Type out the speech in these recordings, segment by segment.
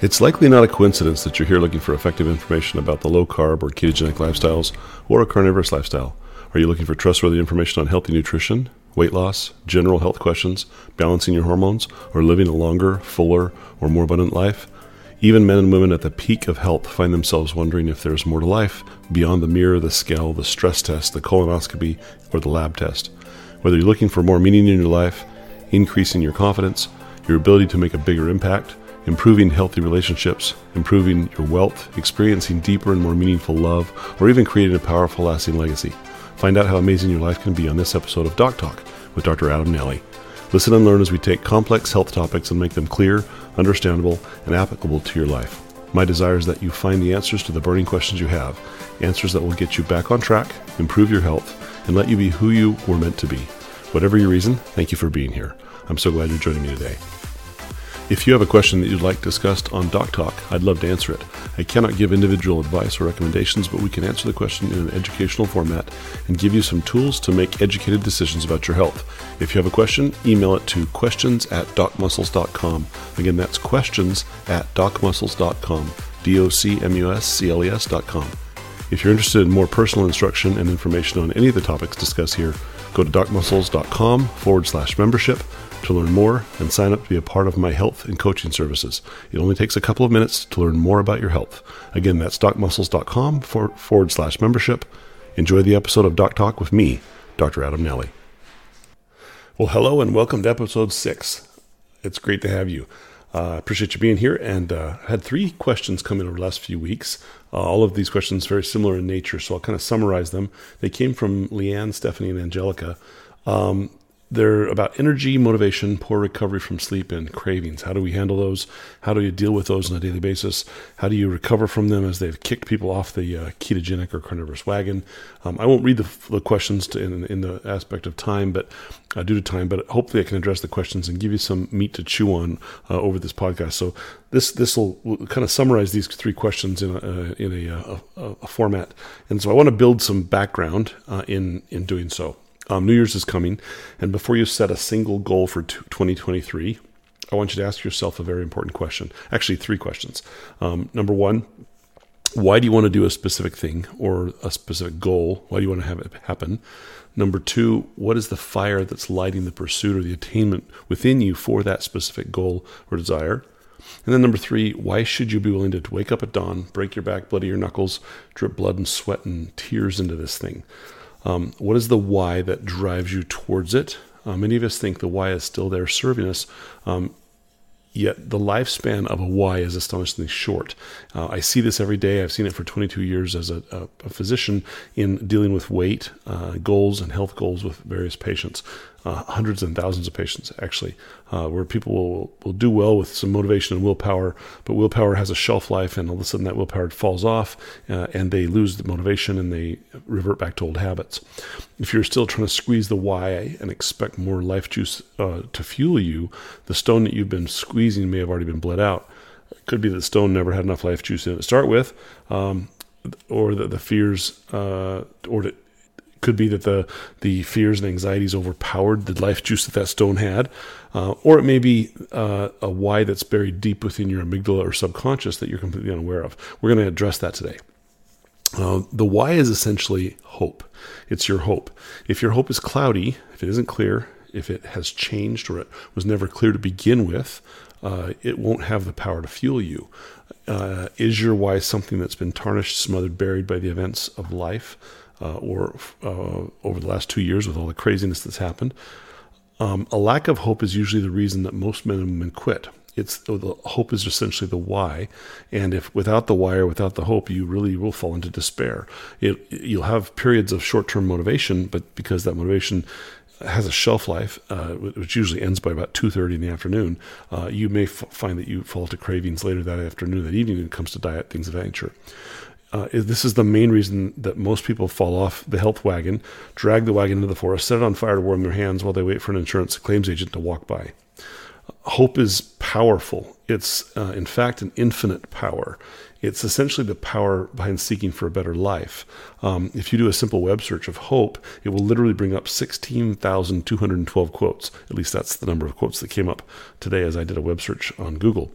It's likely not a coincidence that you're here looking for effective information about the low carb or ketogenic lifestyles or a carnivorous lifestyle. Are you looking for trustworthy information on healthy nutrition, weight loss, general health questions, balancing your hormones, or living a longer, fuller, or more abundant life? Even men and women at the peak of health find themselves wondering if there's more to life beyond the mirror, the scale, the stress test, the colonoscopy, or the lab test. Whether you're looking for more meaning in your life, increasing your confidence, your ability to make a bigger impact, improving healthy relationships, improving your wealth, experiencing deeper and more meaningful love, or even creating a powerful, lasting legacy. Find out how amazing your life can be on this episode of Doc Talk with Dr. Adam Nally. Listen and learn as we take complex health topics and make them clear, understandable, and applicable to your life. My desire is that you find the answers to the burning questions you have, answers that will get you back on track, improve your health, and let you be who you were meant to be. Whatever your reason, thank you for being here. I'm so glad you're joining me today. If you have a question that you'd like discussed on Doc Talk, I'd love to answer it. I cannot give individual advice or recommendations, but we can answer the question in an educational format and give you some tools to make educated decisions about your health. If you have a question, email it to questions at docmuscles.com. Again, that's questions at docmuscles.com. D O C M U S C L E S.com. If you're interested in more personal instruction and information on any of the topics discussed here, go to docmuscles.com forward slash membership to learn more and sign up to be a part of my health and coaching services. It only takes a couple of minutes to learn more about your health. Again, that's docmuscles.com forward slash membership. Enjoy the episode of Doc Talk with me, Dr. Adam Nally. Well, hello and welcome to episode six. It's great to have you. I uh, appreciate you being here and uh, had three questions come in over the last few weeks. Uh, all of these questions very similar in nature, so I'll kind of summarize them. They came from Leanne, Stephanie, and Angelica. Um, they're about energy, motivation, poor recovery from sleep, and cravings. How do we handle those? How do you deal with those on a daily basis? How do you recover from them as they've kicked people off the uh, ketogenic or carnivorous wagon? Um, I won't read the, the questions to, in, in, the aspect of time, but uh, due to time, but hopefully I can address the questions and give you some meat to chew on uh, over this podcast. So this this will kind of summarize these three questions in a, uh, in a, uh, a, a, format, and so I want to build some background uh, in in doing so. Um, New Year's is coming, and before you set a single goal for 2023, I want you to ask yourself a very important question. Actually, three questions. Um, number one, why do you want to do a specific thing or a specific goal? Why do you want to have it happen? Number two, what is the fire that's lighting the pursuit or the attainment within you for that specific goal or desire? And then number three, why should you be willing to wake up at dawn, break your back, bloody your knuckles, drip blood and sweat and tears into this thing? Um, what is the why that drives you towards it? Uh, many of us think the why is still there serving us. Um, yet the lifespan of a why is astonishingly short. Uh, I see this every day. I've seen it for 22 years as a, a, a physician in dealing with weight uh, goals and health goals with various patients uh, hundreds and thousands of patients actually, uh, where people will, will do well with some motivation and willpower, but willpower has a shelf life, and all of a sudden that willpower falls off, uh, and they lose the motivation and they revert back to old habits. If you're still trying to squeeze the why and expect more life juice uh, to fuel you, the stone that you've been squeezing may have already been bled out. It could be that the stone never had enough life juice in it to start with. Um, or that the fears, uh, or that could be that the the fears and anxieties overpowered the life juice that that stone had, uh, or it may be uh, a why that's buried deep within your amygdala or subconscious that you're completely unaware of. We're going to address that today. Uh, the why is essentially hope. It's your hope. If your hope is cloudy, if it isn't clear, if it has changed or it was never clear to begin with, uh, it won't have the power to fuel you. Uh, is your why something that's been tarnished, smothered, buried by the events of life? Uh, or uh, over the last two years with all the craziness that's happened. Um, a lack of hope is usually the reason that most men and women quit. It's the hope is essentially the why, and if without the why or without the hope, you really will fall into despair. It, you'll have periods of short-term motivation, but because that motivation has a shelf life, uh, which usually ends by about two thirty in the afternoon, uh, you may f- find that you fall to cravings later that afternoon, that evening, when it comes to diet, things of that nature uh, this is the main reason that most people fall off the health wagon, drag the wagon into the forest, set it on fire to warm their hands while they wait for an insurance claims agent to walk by. Hope is powerful. It's, uh, in fact, an infinite power. It's essentially the power behind seeking for a better life. Um, if you do a simple web search of hope, it will literally bring up 16,212 quotes. At least that's the number of quotes that came up today as I did a web search on Google.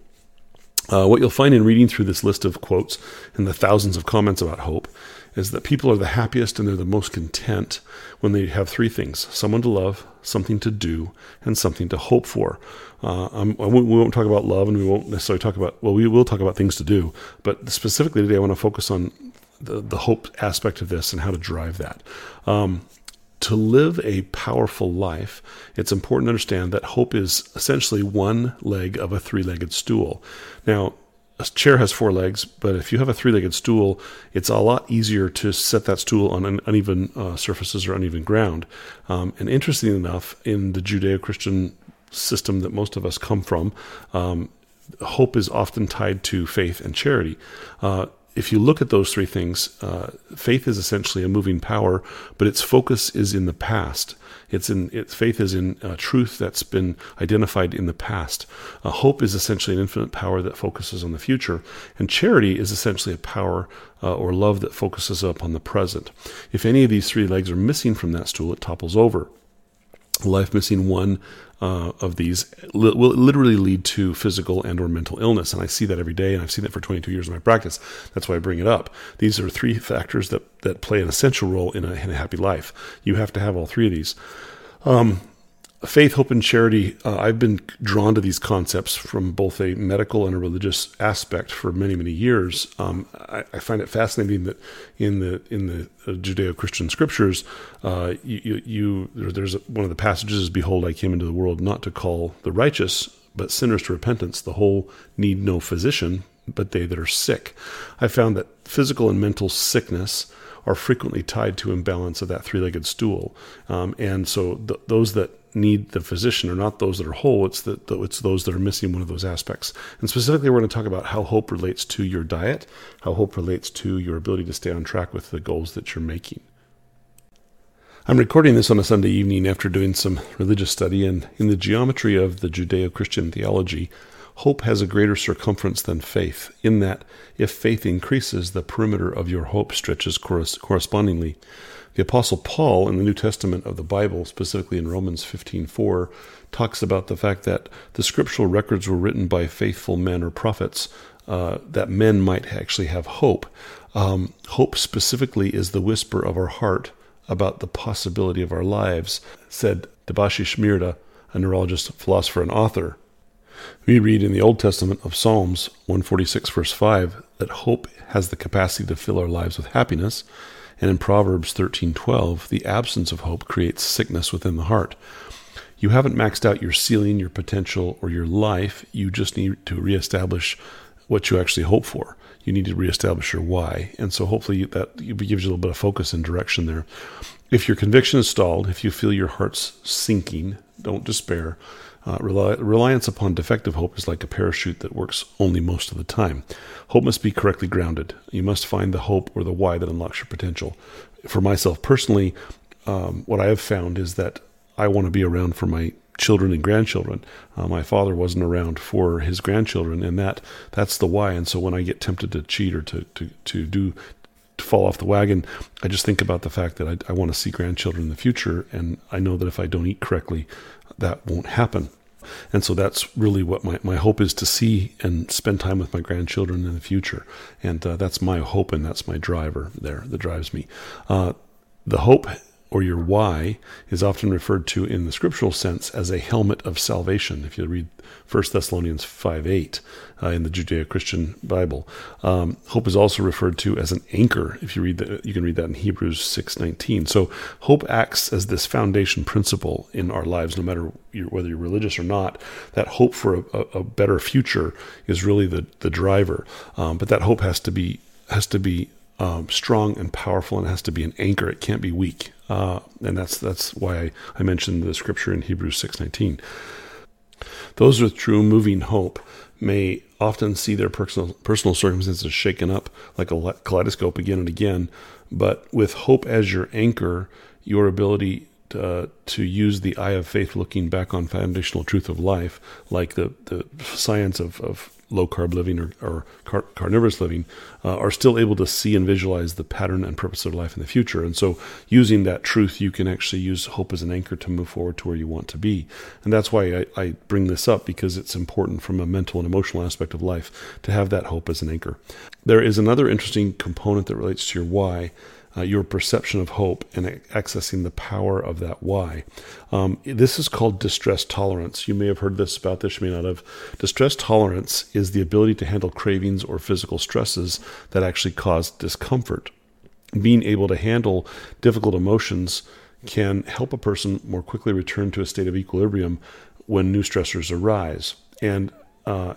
Uh, what you'll find in reading through this list of quotes and the thousands of comments about hope is that people are the happiest and they're the most content when they have three things someone to love, something to do, and something to hope for. Uh, won't, we won't talk about love and we won't necessarily talk about, well, we will talk about things to do, but specifically today I want to focus on the, the hope aspect of this and how to drive that. Um, to live a powerful life, it's important to understand that hope is essentially one leg of a three legged stool. Now, a chair has four legs, but if you have a three legged stool, it's a lot easier to set that stool on uneven uh, surfaces or uneven ground. Um, and interestingly enough, in the Judeo Christian system that most of us come from, um, hope is often tied to faith and charity. Uh, if you look at those three things, uh, faith is essentially a moving power, but its focus is in the past. It's in its faith is in uh, truth that's been identified in the past. Uh, hope is essentially an infinite power that focuses on the future, and charity is essentially a power uh, or love that focuses upon the present. If any of these three legs are missing from that stool, it topples over life missing one uh, of these li- will literally lead to physical and or mental illness. And i see that every day and i've seen it for 22 years in my practice. That's why i bring it up. These are three factors that, that play an essential role in a, in a happy life. You have to have all three of these. Um, faith, hope, and charity, uh, I've been drawn to these concepts from both a medical and a religious aspect for many, many years. Um, I, I, find it fascinating that in the in the uh, Judeo-Christian scriptures, uh, you, you, you, there's one of the passages is, "Behold, I came into the world not to call the righteous, but sinners to repentance. The whole need no physician, but they that are sick." I found that physical and mental sickness are frequently tied to imbalance of that three-legged stool, um, and so th- those that need the physician are not those that are whole it's that it's those that are missing one of those aspects. And specifically we're going to talk about how hope relates to your diet how hope relates to your ability to stay on track with the goals that you're making. I'm recording this on a sunday evening after doing some religious study and in the geometry of the judeo-christian theology hope has a greater circumference than faith in that if faith increases the perimeter of your hope stretches correspondingly the Apostle Paul in the New Testament of the Bible, specifically in Romans 15:4, talks about the fact that the scriptural records were written by faithful men or prophets, uh, that men might actually have hope. Um, hope specifically is the whisper of our heart about the possibility of our lives, said Debashis Mirda, a neurologist, philosopher, and author. We read in the Old Testament of Psalms 146, verse 5, that hope has the capacity to fill our lives with happiness, and in Proverbs 13:12, the absence of hope creates sickness within the heart. You haven't maxed out your ceiling, your potential, or your life. You just need to reestablish what you actually hope for. You need to reestablish your why. And so hopefully that gives you a little bit of focus and direction there. If your conviction is stalled, if you feel your heart's sinking, don't despair. Uh, reliance upon defective hope is like a parachute that works only most of the time. Hope must be correctly grounded. You must find the hope or the why that unlocks your potential. For myself personally, um, what I have found is that I want to be around for my children and grandchildren. Uh, my father wasn't around for his grandchildren, and that that's the why. And so when I get tempted to cheat or to to to do to fall off the wagon, I just think about the fact that I, I want to see grandchildren in the future, and I know that if I don't eat correctly, that won't happen. And so that's really what my, my hope is to see and spend time with my grandchildren in the future. And uh, that's my hope, and that's my driver there that drives me. Uh, the hope or your why is often referred to in the scriptural sense as a helmet of salvation. If you read 1 Thessalonians 5 8 uh, in the Judeo Christian Bible, um, hope is also referred to as an anchor. If you read that, you can read that in Hebrews 6 19. So hope acts as this foundation principle in our lives, no matter whether you're religious or not. That hope for a, a better future is really the, the driver. Um, but that hope has to be has to be um, strong and powerful, and it has to be an anchor. It can't be weak, uh, and that's that's why I, I mentioned the scripture in Hebrews six nineteen. Those with true moving hope may often see their personal personal circumstances shaken up like a kaleidoscope again and again, but with hope as your anchor, your ability uh, to use the eye of faith looking back on foundational truth of life, like the, the science of, of low carb living or, or car- carnivorous living, uh, are still able to see and visualize the pattern and purpose of life in the future. And so, using that truth, you can actually use hope as an anchor to move forward to where you want to be. And that's why I, I bring this up because it's important from a mental and emotional aspect of life to have that hope as an anchor. There is another interesting component that relates to your why uh, your perception of hope and accessing the power of that why. Um, this is called distress tolerance. You may have heard this about this, you may not have. Distress tolerance is the ability to handle cravings or physical stresses that actually cause discomfort. Being able to handle difficult emotions can help a person more quickly return to a state of equilibrium when new stressors arise. And uh,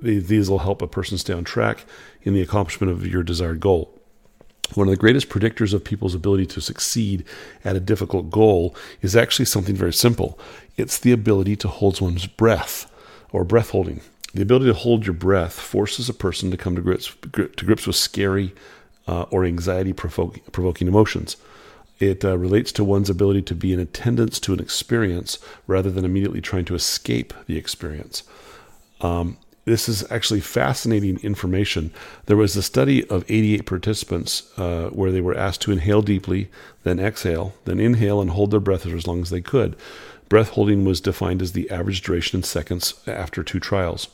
these will help a person stay on track in the accomplishment of your desired goal. One of the greatest predictors of people's ability to succeed at a difficult goal is actually something very simple. It's the ability to hold one's breath or breath holding. The ability to hold your breath forces a person to come to grips, to grips with scary uh, or anxiety provoking emotions. It uh, relates to one's ability to be in attendance to an experience rather than immediately trying to escape the experience. Um, this is actually fascinating information. There was a study of 88 participants uh, where they were asked to inhale deeply, then exhale, then inhale and hold their breath for as long as they could. Breath holding was defined as the average duration in seconds after two trials.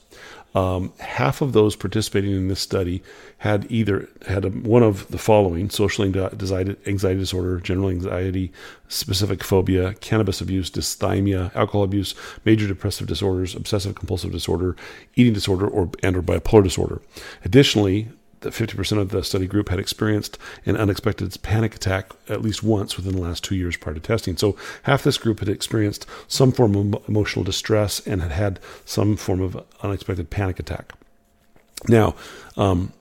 Um, half of those participating in this study had either had a, one of the following social anxiety, anxiety disorder, general anxiety, specific phobia, cannabis abuse, dysthymia, alcohol abuse, major depressive disorders, obsessive compulsive disorder, eating disorder, or and or bipolar disorder. Additionally, that 50% of the study group had experienced an unexpected panic attack at least once within the last two years prior to testing. So half this group had experienced some form of emotional distress and had had some form of unexpected panic attack. Now, um,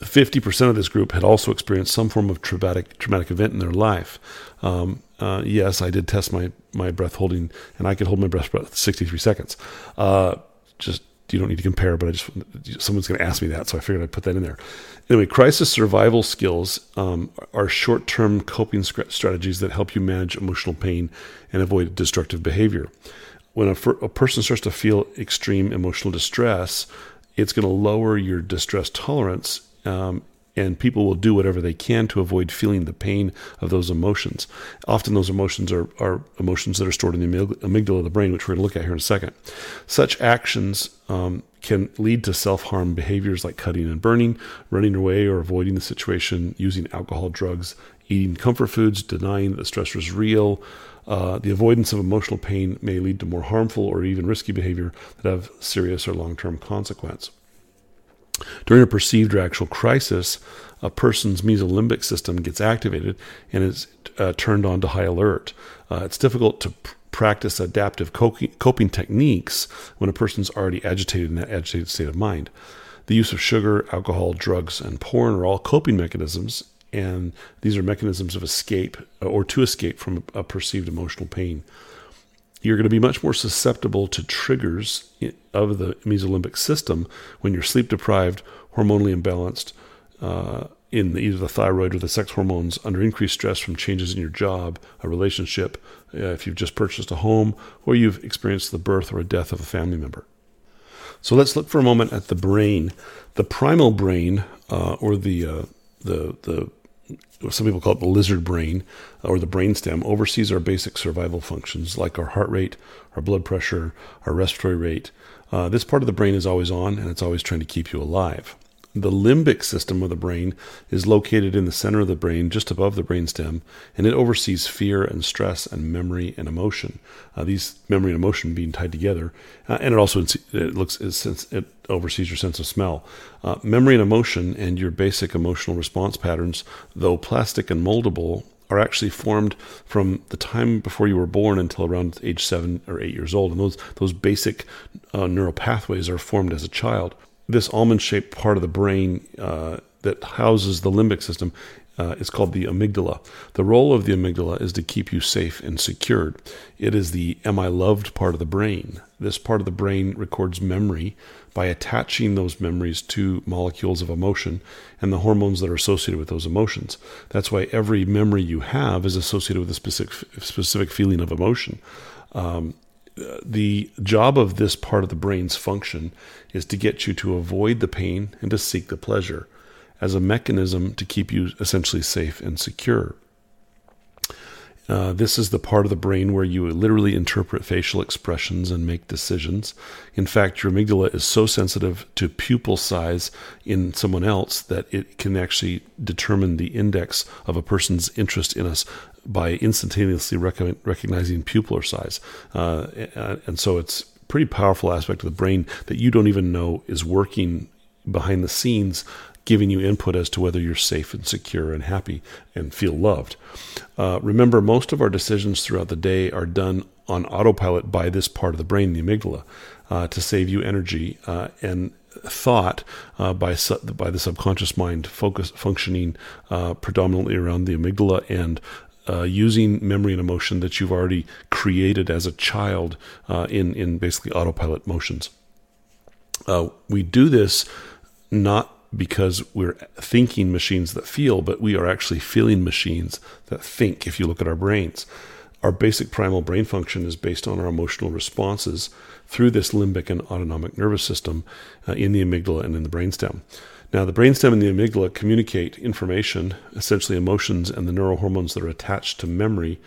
50% of this group had also experienced some form of traumatic traumatic event in their life. Um, uh, yes, I did test my, my breath holding, and I could hold my breath for 63 seconds. Uh, just you don't need to compare, but I just someone's going to ask me that, so I figured I'd put that in there. Anyway, crisis survival skills um, are short-term coping strategies that help you manage emotional pain and avoid destructive behavior. When a, a person starts to feel extreme emotional distress, it's going to lower your distress tolerance um, and people will do whatever they can to avoid feeling the pain of those emotions. Often, those emotions are, are emotions that are stored in the amygdala of the brain, which we're going to look at here in a second. Such actions um, can lead to self harm behaviors like cutting and burning, running away or avoiding the situation, using alcohol, drugs, eating comfort foods, denying that the stressor is real. Uh, the avoidance of emotional pain may lead to more harmful or even risky behavior that have serious or long term consequence. During a perceived or actual crisis, a person's mesolimbic system gets activated and is uh, turned on to high alert. Uh, it's difficult to pr- practice adaptive coping techniques when a person's already agitated in that agitated state of mind. The use of sugar, alcohol, drugs, and porn are all coping mechanisms, and these are mechanisms of escape or to escape from a perceived emotional pain you're going to be much more susceptible to triggers of the mesolimbic system when you're sleep deprived, hormonally imbalanced, uh, in the, either the thyroid or the sex hormones, under increased stress from changes in your job, a relationship, uh, if you've just purchased a home, or you've experienced the birth or a death of a family member. So let's look for a moment at the brain. The primal brain, uh, or the uh, the the some people call it the lizard brain or the brainstem, oversees our basic survival functions like our heart rate, our blood pressure, our respiratory rate. Uh, this part of the brain is always on and it's always trying to keep you alive. The limbic system of the brain is located in the center of the brain, just above the brainstem, and it oversees fear and stress and memory and emotion. Uh, these memory and emotion being tied together, uh, and it also it looks it oversees your sense of smell. Uh, memory and emotion and your basic emotional response patterns, though plastic and moldable, are actually formed from the time before you were born until around age seven or eight years old, and those those basic uh, neural pathways are formed as a child this almond shaped part of the brain uh, that houses the limbic system Uh, it's called the amygdala. The role of the amygdala is to keep you safe and secured. It is the am I loved part of the brain. This part of the brain records memory by attaching those memories to molecules of emotion and the hormones that are associated with those emotions. That's why every memory you have is associated with a specific specific feeling of emotion. Um, the job of this part of the brain's function is to get you to avoid the pain and to seek the pleasure as a mechanism to keep you essentially safe and secure. Uh, this is the part of the brain where you literally interpret facial expressions and make decisions. In fact, your amygdala is so sensitive to pupil size in someone else that it can actually determine the index of a person's interest in us by instantaneously rec- recognizing pupil size. Uh, and so it's pretty powerful aspect of the brain that you don't even know is working behind the scenes giving you input as to whether you're safe and secure and happy and feel loved. Uh, remember, most of our decisions throughout the day are done on autopilot by this part of the brain, the amygdala, uh, to save you energy uh, and thought uh, by su- by the subconscious mind, focus functioning uh, predominantly around the amygdala and uh, using memory and emotion that you've already created as a child uh, in in basically autopilot motions. Uh, we do this not because we're thinking machines that feel, but we are actually feeling machines that think. If you look at our brains, our basic primal brain function is based on our emotional responses through this limbic and autonomic nervous system uh, in the amygdala and in the brainstem. Now, the brainstem and the amygdala communicate information, essentially emotions and the neurohormones that are attached to memory,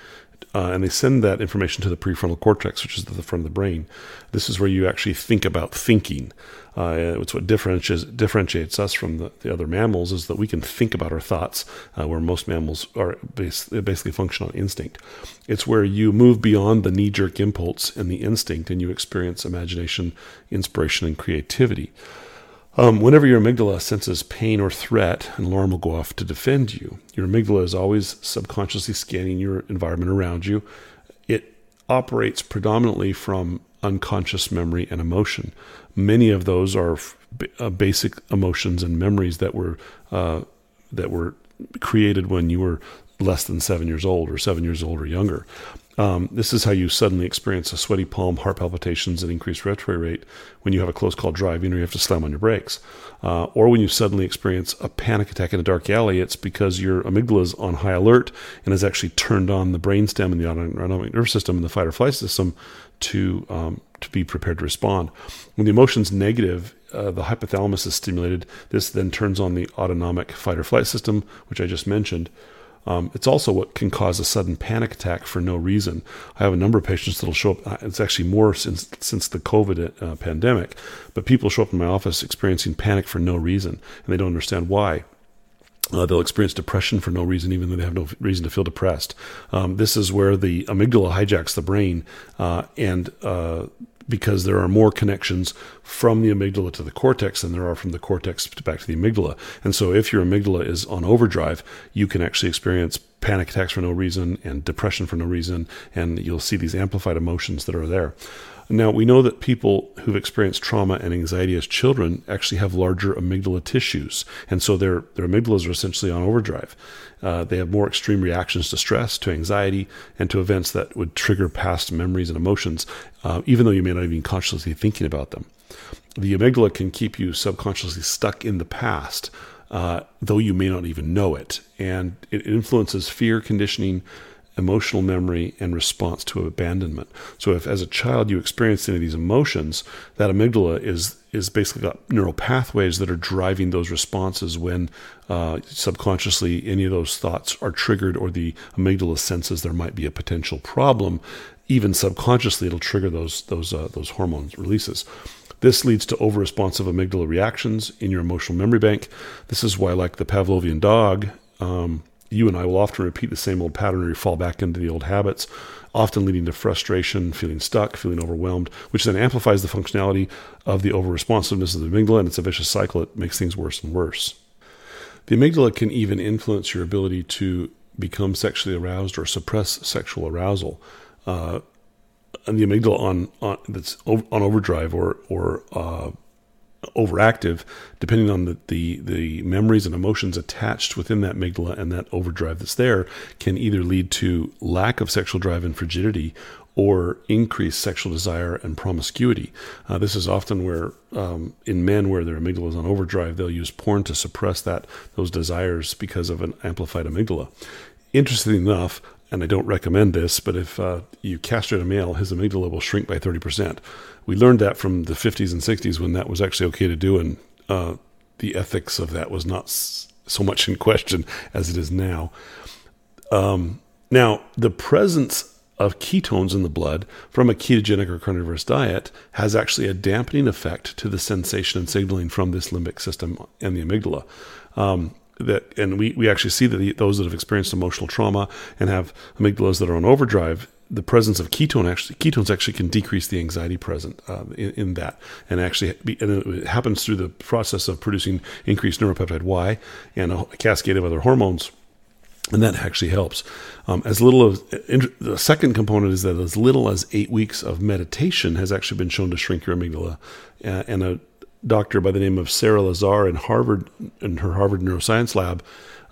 uh, and they send that information to the prefrontal cortex, which is the front of the brain. This is where you actually think about thinking. Uh, it's what differentiates differentiates us from the, the, other mammals is that we can think about our thoughts, uh, where most mammals are base, basically function on instinct. It's where you move beyond the knee jerk impulse and the instinct, and you experience imagination, inspiration, and creativity. Um, whenever your amygdala senses pain or threat, an alarm will go off to defend you. Your amygdala is always subconsciously scanning your environment around you. It operates predominantly from unconscious memory and emotion. Many of those are uh, basic emotions and memories that were uh, that were created when you were less than seven years old or seven years old or younger. Um, this is how you suddenly experience a sweaty palm, heart palpitations, and increased respiratory rate when you have a close call driving or you have to slam on your brakes. Uh, or when you suddenly experience a panic attack in a dark alley, it's because your amygdala is on high alert and has actually turned on the brainstem and the autonomic nervous system and the fight or flight system to um, to be prepared to respond. When the emotion's negative, uh, the hypothalamus is stimulated. This then turns on the autonomic fight or flight system, which I just mentioned. Um, it's also what can cause a sudden panic attack for no reason. I have a number of patients that'll show up. Uh, it's actually more since since the COVID uh, pandemic, but people show up in my office experiencing panic for no reason, and they don't understand why. Uh, they'll experience depression for no reason, even though they have no reason to feel depressed. Um, this is where the amygdala hijacks the brain, uh, and uh, because there are more connections from the amygdala to the cortex than there are from the cortex back to the amygdala. And so, if your amygdala is on overdrive, you can actually experience panic attacks for no reason and depression for no reason, and you'll see these amplified emotions that are there. Now, we know that people who've experienced trauma and anxiety as children actually have larger amygdala tissues. And so their, their amygdalas are essentially on overdrive. Uh, they have more extreme reactions to stress, to anxiety, and to events that would trigger past memories and emotions, uh, even though you may not even consciously be thinking about them. The amygdala can keep you subconsciously stuck in the past, uh, though you may not even know it. And it influences fear conditioning, emotional memory and response to abandonment. So if as a child you experience any of these emotions, that amygdala is is basically got neural pathways that are driving those responses when uh, subconsciously any of those thoughts are triggered or the amygdala senses there might be a potential problem. Even subconsciously, it'll trigger those those uh, those hormones releases. This leads to overresponsive amygdala reactions in your emotional memory bank. This is why, like the Pavlovian dog, um, you and I will often repeat the same old pattern or fall back into the old habits, often leading to frustration, feeling stuck, feeling overwhelmed, which then amplifies the functionality of the overresponsiveness of the amygdala, and it's a vicious cycle. It makes things worse and worse. The amygdala can even influence your ability to become sexually aroused or suppress sexual arousal. Uh, and the amygdala on, on that's on overdrive or or uh, overactive, depending on the, the, the memories and emotions attached within that amygdala and that overdrive that's there, can either lead to lack of sexual drive and frigidity or increased sexual desire and promiscuity. Uh, this is often where, um, in men, where their amygdala is on overdrive, they'll use porn to suppress that those desires because of an amplified amygdala. Interestingly enough, and I don't recommend this, but if uh, you castrate a male, his amygdala will shrink by 30%. We learned that from the 50s and 60s when that was actually okay to do, and uh, the ethics of that was not so much in question as it is now. Um, now, the presence of ketones in the blood from a ketogenic or carnivorous diet has actually a dampening effect to the sensation and signaling from this limbic system and the amygdala. Um, that and we, we actually see that those that have experienced emotional trauma and have amygdalas that are on overdrive the presence of ketone actually ketones actually can decrease the anxiety present uh, in, in, that and actually be, and it happens through the process of producing increased neuropeptide Y and a cascade of other hormones and that actually helps. Um, as little as the second component is that as little as eight weeks of meditation has actually been shown to shrink your amygdala, uh, and a doctor by the name of Sara Lazar in Harvard, in her Harvard Neuroscience Lab,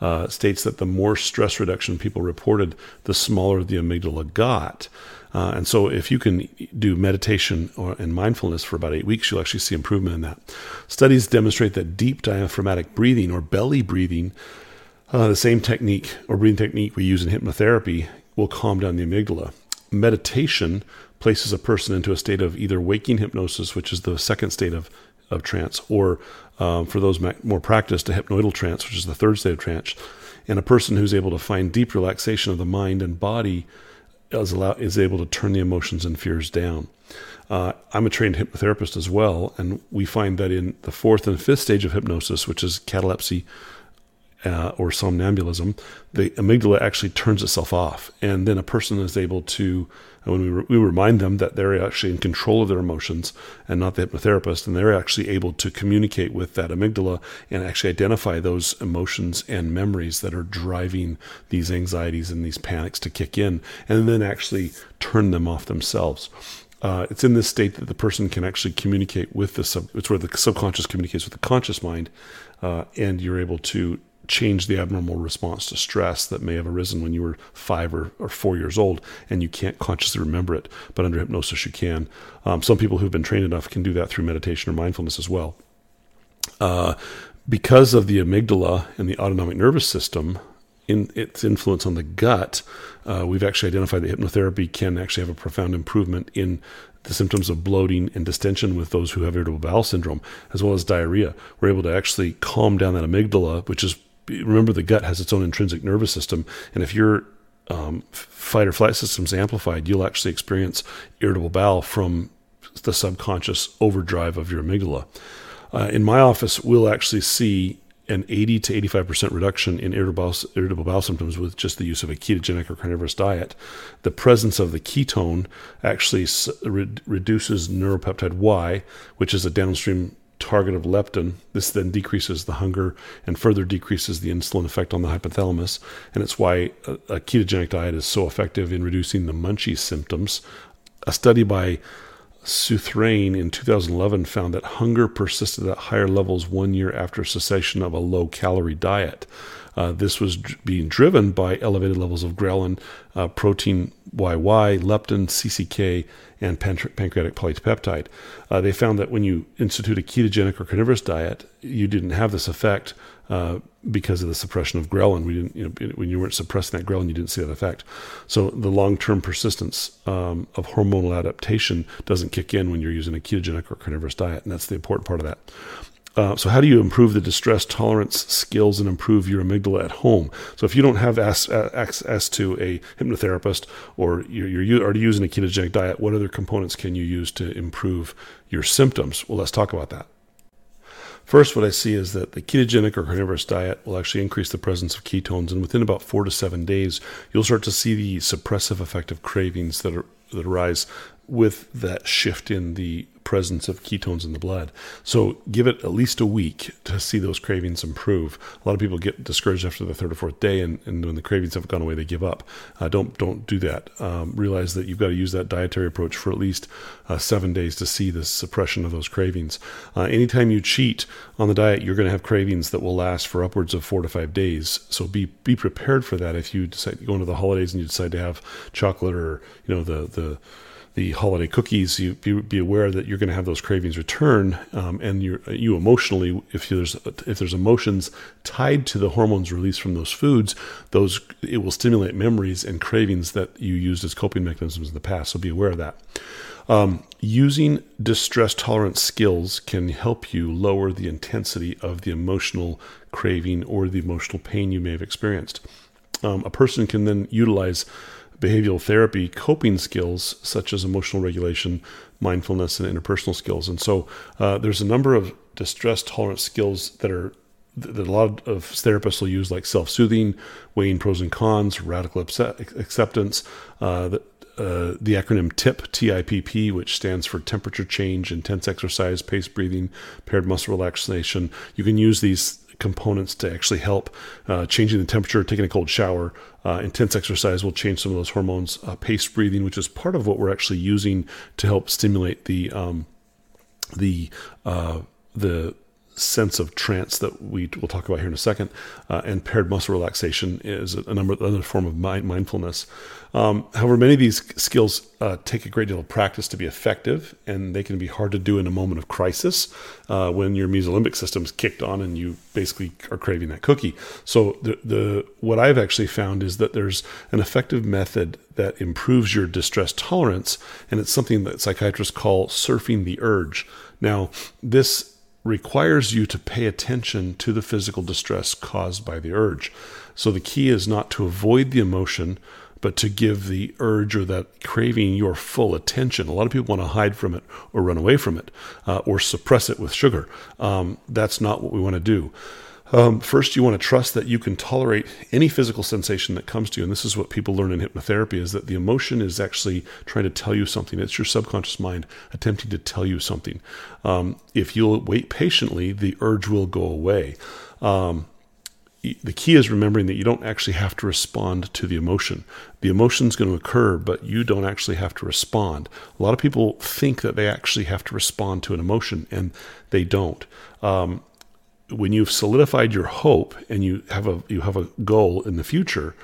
uh, states that the more stress reduction people reported, the smaller the amygdala got. Uh, and so, if you can do meditation or, and mindfulness for about eight weeks, you'll actually see improvement in that. Studies demonstrate that deep diaphragmatic breathing or belly breathing, uh, the same technique or breathing technique we use in hypnotherapy, will calm down the amygdala. Meditation places a person into a state of either waking hypnosis, which is the second state of of trance, or um, for those more practiced, a hypnoidal trance, which is the third state of trance. And a person who's able to find deep relaxation of the mind and body is, allow, is able to turn the emotions and fears down. Uh, I'm a trained hypnotherapist as well, and we find that in the fourth and fifth stage of hypnosis, which is catalepsy uh, or somnambulism, the amygdala actually turns itself off, and then a person is able to when we, re- we remind them that they're actually in control of their emotions and not the hypnotherapist, and they're actually able to communicate with that amygdala and actually identify those emotions and memories that are driving these anxieties and these panics to kick in, and then actually turn them off themselves. Uh, it's in this state that the person can actually communicate with the sub. It's where the subconscious communicates with the conscious mind, uh, and you're able to change the abnormal response to stress that may have arisen when you were five or, or four years old and you can't consciously remember it, but under hypnosis you can. Um, some people who've been trained enough can do that through meditation or mindfulness as well. Uh, because of the amygdala and the autonomic nervous system, in its influence on the gut, uh, we've actually identified that hypnotherapy can actually have a profound improvement in the symptoms of bloating and distension with those who have irritable bowel syndrome, as well as diarrhea. We're able to actually calm down that amygdala, which is remember the gut has its own intrinsic nervous system, and if your um, fight or flight system's amplified, you'll actually experience irritable bowel from the subconscious overdrive of your amygdala. Uh, in my office, we'll actually see an 80 to 85% reduction in irritable, irritable bowel symptoms with just the use of a ketogenic or carnivorous diet. The presence of the ketone actually re- reduces neuropeptide Y, which is a downstream target of leptin. This then decreases the hunger and further decreases the insulin effect on the hypothalamus. And it's why a, ketogenic diet is so effective in reducing the munchies symptoms. A study by Sumithran in 2011 found that hunger persisted at higher levels one year after cessation of a low calorie diet. Uh, this was d- being driven by elevated levels of ghrelin, uh, protein YY, leptin, CCK, and pancreatic polypeptide. Uh, they found that when you institute a ketogenic or carnivorous diet, you didn't have this effect uh, because of the suppression of ghrelin. We didn't, you know, when you weren't suppressing that ghrelin, you didn't see that effect. So the long-term persistence um, of hormonal adaptation doesn't kick in when you're using a ketogenic or carnivorous diet, and that's the important part of that. Uh, so, how do you improve the distress tolerance skills and improve your amygdala at home? So, if you don't have access to a hypnotherapist or you're, you're already using a ketogenic diet, what other components can you use to improve your symptoms? Well, let's talk about that. First, what I see is that the ketogenic or carnivorous diet will actually increase the presence of ketones, and within about four to seven days, you'll start to see the suppressive effect of cravings that are that arise with that shift in the presence of ketones in the blood. So give it at least a week to see those cravings improve. A lot of people get discouraged after the third or fourth day, and, and when the cravings have gone away, they give up. Uh, don't don't do that. Um, realize that you've got to use that dietary approach for at least uh, seven days to see the suppression of those cravings. Uh, anytime you cheat on the diet, you're going to have cravings that will last for upwards of four to five days. So be be prepared for that. If you decide to go into the holidays and you decide to have chocolate or you know the the the holiday cookies, you be, be aware that you're going to have those cravings return, um, and you you emotionally, if there's if there's emotions tied to the hormones released from those foods, those it will stimulate memories and cravings that you used as coping mechanisms in the past. So be aware of that. Um, using distress tolerance skills can help you lower the intensity of the emotional craving or the emotional pain you may have experienced. Um, a person can then utilize behavioral therapy coping skills such as emotional regulation, mindfulness, and interpersonal skills. And so uh, there's a number of distress tolerance skills that are that a lot of therapists will use, like self-soothing, weighing pros and cons, radical acceptance. Uh, the, uh, the acronym TIP, TIPP, which stands for temperature change, intense exercise, paced breathing, paired muscle relaxation. You can use these components to actually help uh, changing the temperature, taking a cold shower. Uh, intense exercise will change some of those hormones. Uh, paced breathing, which is part of what we're actually using to help stimulate the um, the uh, the sense of trance that we will talk about here in a second, uh, and paired muscle relaxation is a number another form of mind, mindfulness. Um, however, many of these skills uh, take a great deal of practice to be effective, and they can be hard to do in a moment of crisis uh, when your mesolimbic system is kicked on and you basically are craving that cookie. So, the, the what I've actually found is that there's an effective method that improves your distress tolerance, and it's something that psychiatrists call surfing the urge. Now, this requires you to pay attention to the physical distress caused by the urge. So the key is not to avoid the emotion, but to give the urge or that craving your full attention. A lot of people want to hide from it or run away from it uh, or suppress it with sugar. Um, that's not what we want to do. Um, first, you want to trust that you can tolerate any physical sensation that comes to you. And this is what people learn in hypnotherapy is that the emotion is actually trying to tell you something. It's your subconscious mind attempting to tell you something. Um, if you'll wait patiently, the urge will go away. Um, the key is remembering that you don't actually have to respond to the emotion. The emotion is going to occur, but you don't actually have to respond. A lot of people think that they actually have to respond to an emotion, and they don't. Um, when you've solidified your hope and you have a you have a goal in the future,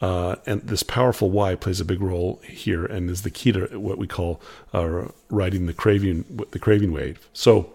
uh, and this powerful why plays a big role here and is the key to what we call uh, riding the craving the craving wave. So,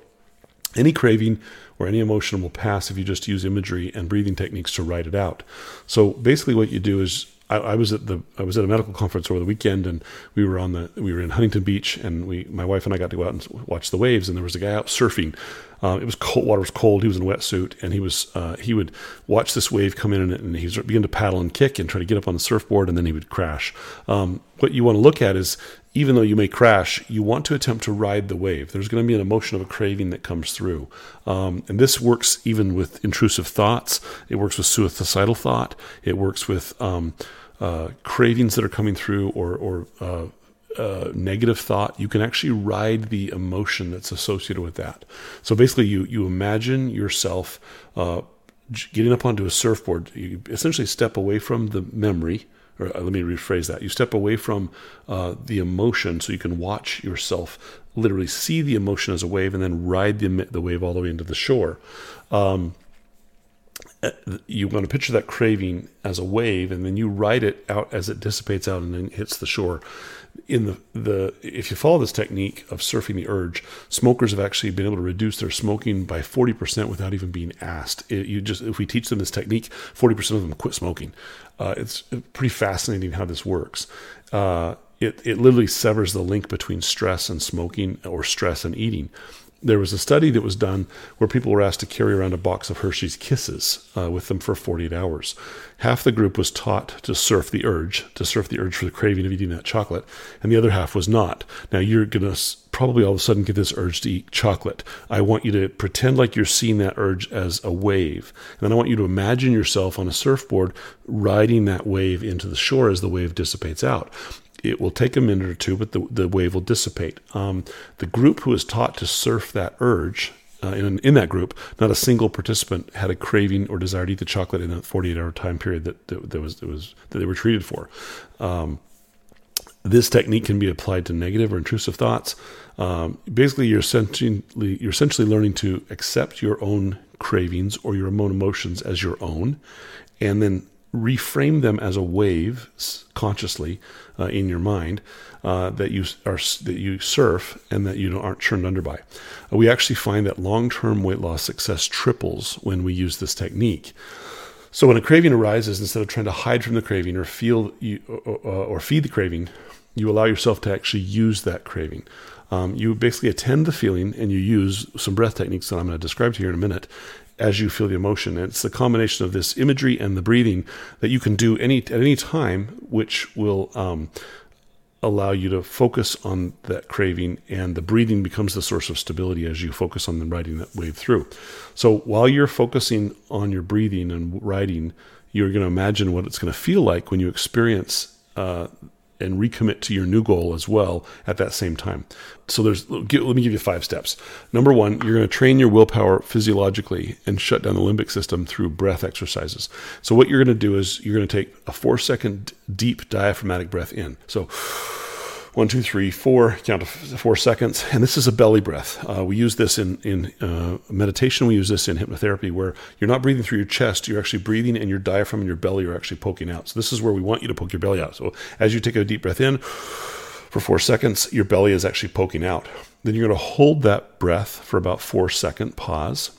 any craving or any emotion will pass if you just use imagery and breathing techniques to write it out. So basically, what you do is I, I, was at the I was at a medical conference over the weekend, and we were on the we were in Huntington Beach, and we my wife and I got to go out and watch the waves, and there was a guy out surfing. Uh, it was cold, water was cold. He was in a wetsuit, and he was uh, he would watch this wave come in, and, and he would begin to paddle and kick and try to get up on the surfboard, and then he would crash. Um, what you want to look at is even though you may crash, you want to attempt to ride the wave. There's going to be an emotion of a craving that comes through. Um, and this works even with intrusive thoughts. It works with suicidal thought. It works with um, uh, cravings that are coming through or, or uh, uh, negative thought, you can actually ride the emotion that's associated with that. So basically, you you imagine yourself uh, getting up onto a surfboard. You essentially step away from the memory, or uh, let me rephrase that. You step away from uh, the emotion, so you can watch yourself literally see the emotion as a wave, and then ride the the wave all the way into the shore. Um, you want to picture that craving as a wave and then you ride it out as it dissipates out and then hits the shore. In the, the if you follow this technique of surfing the urge smokers have actually been able to reduce their smoking by 40% without even being asked. It, you just if we teach them this technique 40% of them quit smoking. Uh, it's pretty fascinating how this works. Uh, it, it literally severs the link between stress and smoking or stress and eating there was a study that was done where people were asked to carry around a box of Hershey's Kisses uh, with them for 48 hours. Half the group was taught to surf the urge, to surf the urge for the craving of eating that chocolate, and the other half was not. Now you're going to probably all of a sudden get this urge to eat chocolate. I want you to pretend like you're seeing that urge as a wave. And then I want you to imagine yourself on a surfboard riding that wave into the shore as the wave dissipates out it will take a minute or two, but the, the wave will dissipate. Um, the group who was taught to surf that urge, uh, in, in that group, not a single participant had a craving or desire to eat the chocolate in a 48 hour time period that, that, that was, that was that they were treated for. Um, this technique can be applied to negative or intrusive thoughts. Um, basically, you're essentially you're essentially learning to accept your own cravings or your own emotions as your own, and then reframe them as a wave consciously uh, in your mind uh, that you are that you surf and that you aren't churned under by. Uh, we actually find that long-term weight loss success triples when we use this technique. So when a craving arises, instead of trying to hide from the craving or feel you, or, feed the craving, you allow yourself to actually use that craving. Um, you basically attend the feeling and you use some breath techniques that I'm going to describe to you in a minute as you feel the emotion. And it's the combination of this imagery and the breathing that you can do any at any time, which will um, allow you to focus on that craving, and the breathing becomes the source of stability as you focus on the riding that wave through. So while you're focusing on your breathing and riding, you're going to imagine what it's going to feel like when you experience uh, and recommit to your new goal as well at that same time. So there's let me give you five steps. Number 1, you're going to train your willpower physiologically and shut down the limbic system through breath exercises. So what you're going to do is you're going to take a 4 second deep diaphragmatic breath in. So one, two, three, four, count to four seconds. And this is a belly breath. Uh, we use this in, in uh, meditation. We use this in hypnotherapy where you're not breathing through your chest. You're actually breathing and your diaphragm and your belly are actually poking out. So this is where we want you to poke your belly out. So as you take a deep breath in for four seconds, your belly is actually poking out. Then you're going to hold that breath for about four second pause.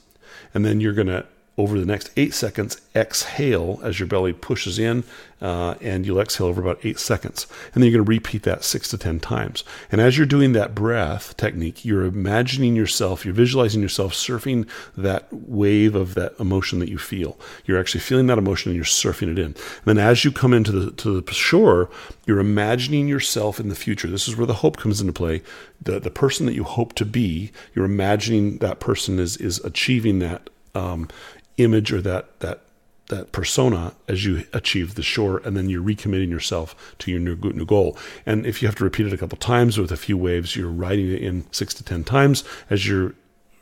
And then you're going to over the next eight seconds, exhale as your belly pushes in, uh, and you'll exhale over about eight seconds. And then you're going to repeat that six to 10 times. And as you're doing that breath technique, you're imagining yourself, you're visualizing yourself surfing that wave of that emotion that you feel. You're actually feeling that emotion and you're surfing it in. And then as you come into the, to the shore, you're imagining yourself in the future. This is where the hope comes into play. The, the person that you hope to be, you're imagining that person is, is achieving that um, image or that that that persona as you achieve the shore, and then you're recommitting yourself to your new, new goal. And if you have to repeat it a couple times with a few waves, you're writing it in six to ten times as you're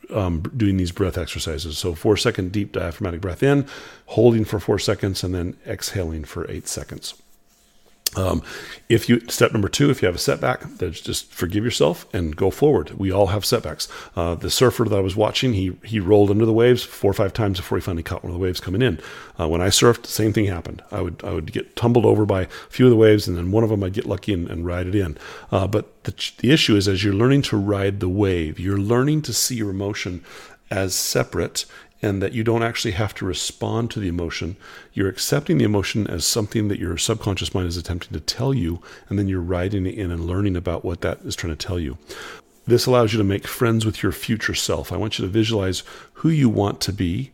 um, doing these breath exercises. So four second deep diaphragmatic breath in, holding for four seconds, and then exhaling for eight seconds. Um, if you step number two, if you have a setback, then just forgive yourself and go forward. We all have setbacks. Uh, the surfer that I was watching, he he rolled under the waves four or five times before he finally caught one of the waves coming in. Uh, when I surfed, the same thing happened. I would I would get tumbled over by a few of the waves, and then one of them I'd get lucky and, and ride it in. Uh, but the the issue is, as you're learning to ride the wave, you're learning to see your emotion as separate and that you don't actually have to respond to the emotion. You're accepting the emotion as something that your subconscious mind is attempting to tell you, and then you're writing it in and learning about what that is trying to tell you. This allows you to make friends with your future self. I want you to visualize who you want to be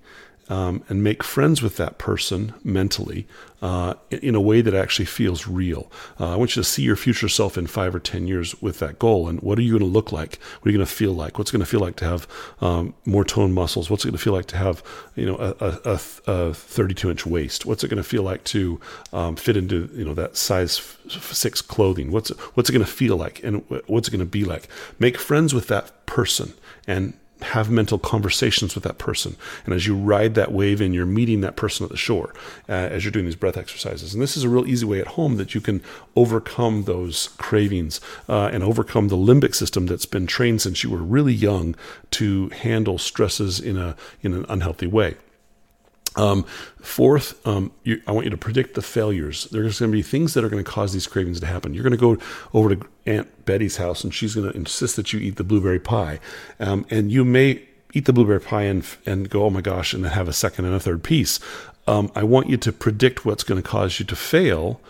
um, and make friends with that person mentally uh, in a way that actually feels real. Uh, I want you to see your future self in five or 10 years with that goal. And what are you going to look like? What are you going to feel like? What's going to feel like to have um, more toned muscles? What's it going to feel like to have, you know, a, a, a 32 inch waist? What's it going to feel like to um, fit into, you know, that size six clothing? What's what's it going to feel like? And what's it going to be like? Make friends with that person and have mental conversations with that person. And as you ride that wave in, you're meeting that person at the shore uh, as you're doing these breath exercises. And this is a real easy way at home that you can overcome those cravings uh, and overcome the limbic system that's been trained since you were really young to handle stresses in a in an unhealthy way. Um, fourth, um, you, I want you to predict the failures. There's going to be things that are going to cause these cravings to happen. You're going to go over to Aunt Betty's house, and she's going to insist that you eat the blueberry pie, um, and you may eat the blueberry pie and and go, oh my gosh, and then have a second and a third piece. Um, I want you to predict what's going to cause you to fail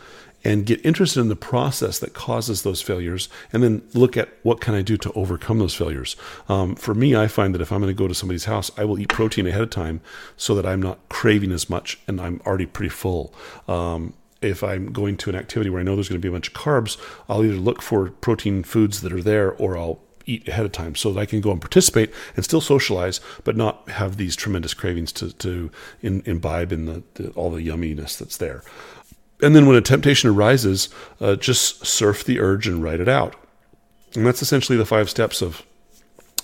and get interested in the process that causes those failures and then look at what can i do to overcome those failures um, for me i find that if i'm going to go to somebody's house i will eat protein ahead of time so that i'm not craving as much and i'm already pretty full um, if I'm going to an activity where I know there's going to be a bunch of carbs, I'll either look for protein foods that are there or I'll eat ahead of time so that I can go and participate and still socialize, but not have these tremendous cravings to, to in, imbibe in the, the, all the yumminess that's there. And then when a temptation arises, uh, just surf the urge and write it out. And that's essentially the five steps of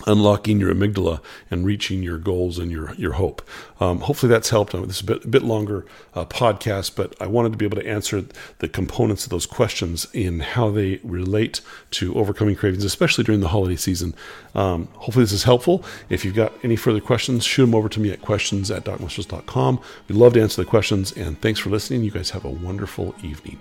unlocking your amygdala and reaching your goals and your your hope. Um, hopefully that's helped. This is a bit, a bit longer uh, podcast, but I wanted to be able to answer the components of those questions in how they relate to overcoming cravings, especially during the holiday season. Um, hopefully this is helpful. If you've got any further questions, shoot them over to me at questions at docmuscles.com. We'd love to answer the questions, and thanks for listening. You guys have a wonderful evening.